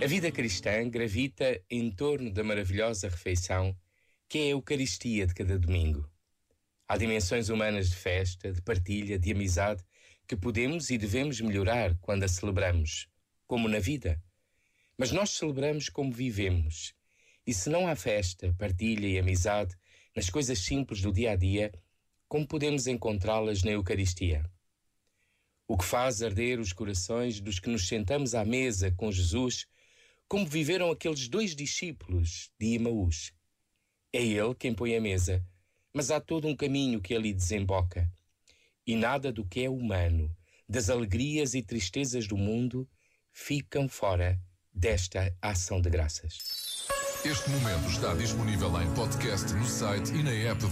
A vida cristã gravita em torno da maravilhosa refeição que é a Eucaristia de cada domingo. Há dimensões humanas de festa, de partilha, de amizade que podemos e devemos melhorar quando a celebramos, como na vida. Mas nós celebramos como vivemos. E se não há festa, partilha e amizade nas coisas simples do dia a dia, como podemos encontrá-las na Eucaristia? O que faz arder os corações dos que nos sentamos à mesa com Jesus como viveram aqueles dois discípulos de Imaús. É ele quem põe a mesa, mas há todo um caminho que ali desemboca. E nada do que é humano, das alegrias e tristezas do mundo, ficam fora desta ação de graças. Este momento está disponível em podcast no site e na app